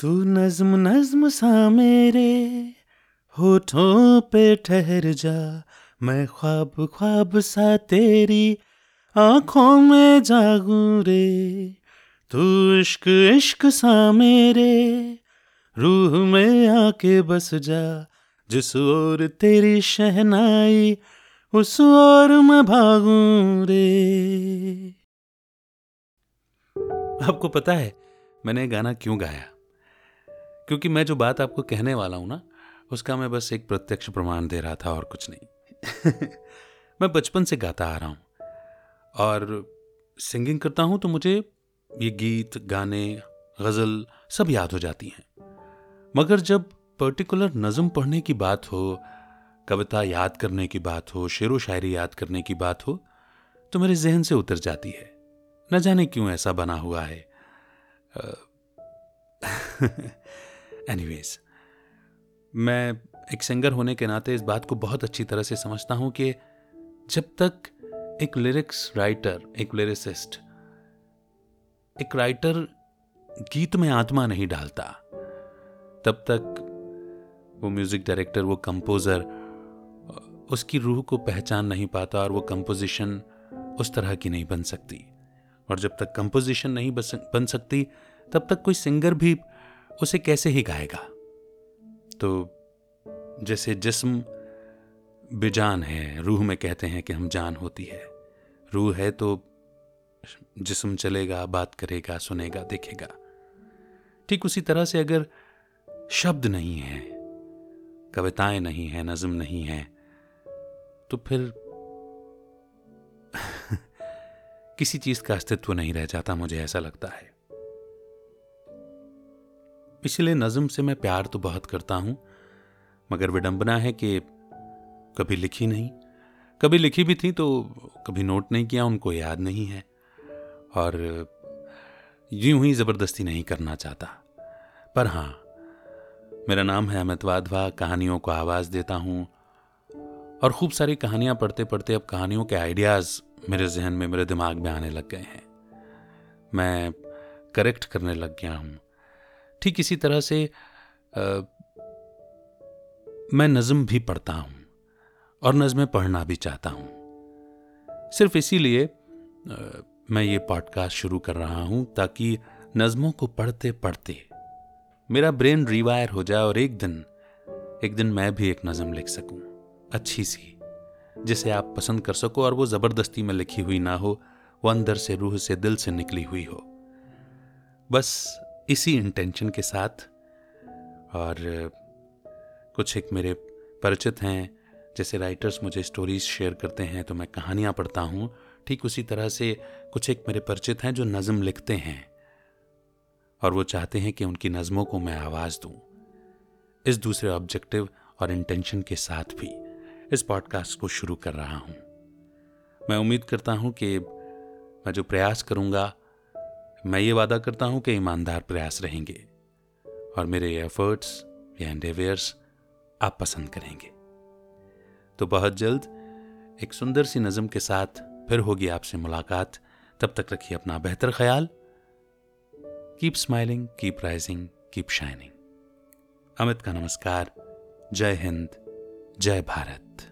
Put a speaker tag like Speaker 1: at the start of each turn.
Speaker 1: तू नज्म नज्म सा मेरे होठों पे ठहर जा। मैं ख्वाब ख्वाब सा तेरी आँखों में जागू रे। तू इश्क इश्क सा मेरे रूह में आके बस जा। जिस ओर तेरी शहनाई, उस ओर मैं भागू रे। आपको पता है, मैंने गाना क्यों गाया? क्योंकि मैं जो बात आपको कहने वाला हूँ ना, उसका मैं बस एक प्रत्यक्ष प्रमाण दे रहा था और कुछ नहीं। मैं बचपन से गाता आ रहा हूँ और सिंगिंग करता हूँ तो मुझे ये गीत, गाने, गज़ल सब याद हो जाती हैं। मगर जब पर्टिकुलर नज़म पढ़ने की बात हो, कविता याद करने की बात हो, शेर व शायरी याद करने की बात हो तो मेरे जहन से उतर जाती है। न जाने क्यों ऐसा बना हुआ है। एनीवेज मैं एक सिंगर होने के नाते इस बात को बहुत अच्छी तरह से समझता हूँ कि जब तक एक लिरिक्स राइटर एक लिरिसिस्ट एक राइटर गीत में आत्मा नहीं डालता, तब तक वो म्यूज़िक डायरेक्टर वो कंपोजर उसकी रूह को पहचान नहीं पाता और वो कंपोजिशन उस तरह की नहीं बन सकती। और जब तक कंपोजिशन नहीं बन सकती, तब तक कोई सिंगर भी उसे कैसे ही गाएगा? तो जैसे जिस्म बेजान है, रूह में कहते हैं कि हम जान होती है। रूह है तो जिस्म चलेगा, बात करेगा, सुनेगा, देखेगा। ठीक उसी तरह से अगर शब्द नहीं है, कविताएँ नहीं है, नज्म नहीं है तो फिर किसी चीज़ का अस्तित्व नहीं रह जाता मुझे ऐसा लगता है। इसलिए नज़म से मैं प्यार तो बहुत करता हूँ, मगर विडंबना है कि कभी लिखी नहीं। कभी लिखी भी थी तो कभी नोट नहीं किया, उनको याद नहीं है। और यूँ ही ज़बरदस्ती नहीं करना चाहता। पर हाँ, मेरा नाम है अमित वाधवा, कहानियों को आवाज़ देता हूँ। और खूब सारी कहानियाँ पढ़ते पढ़ते अब कहानियों के आइडियाज़ मेरे जहन में, मेरे दिमाग में आने लग गए हैं। मैं करेक्ट करने लग गया हूँ। ठीक इसी तरह से आ, मैं नज़म भी पढ़ता हूँ और नज़में पढ़ना भी चाहता हूँ। सिर्फ़ इसीलिए मैं ये पॉडकास्ट शुरू कर रहा हूँ ताकि नज़मों को पढ़ते पढ़ते मेरा ब्रेन रिवायर हो जाए और एक दिन एक दिन मैं भी एक नज़म लिख सकूँ अच्छी सी जिसे आप पसंद कर सको और वो ज़बरदस्ती में लिखी हुई ना हो वो अंदर से रूह से दिल से निकली हुई हो। बस इसी इंटेंशन के साथ। और कुछ एक मेरे परिचित हैं, जैसे राइटर्स मुझे स्टोरीज शेयर करते हैं तो मैं कहानियाँ पढ़ता हूँ। ठीक उसी तरह से कुछ एक मेरे परिचित हैं जो नज़म लिखते हैं। और वो चाहते हैं कि उनकी नज़मों को मैं आवाज़ दूँ। इस दूसरे ऑब्जेक्टिव और इंटेंशन के साथ भी इस पॉडकास्ट को शुरू कर रहा हूँ। मैं उम्मीद करता हूँ कि मैं जो प्रयास करूँगा मैं ये वादा करता हूँ कि ईमानदार प्रयास रहेंगे और मेरे एफर्ट्स या एंडेवियर्स आप पसंद करेंगे। तो बहुत जल्द एक सुंदर सी नज़म के साथ फिर होगी आपसे मुलाकात। तब तक रखिए अपना बेहतर ख्याल। Keep smiling keep rising keep shining Amit का नमस्कार। जय हिंद, जय भारत।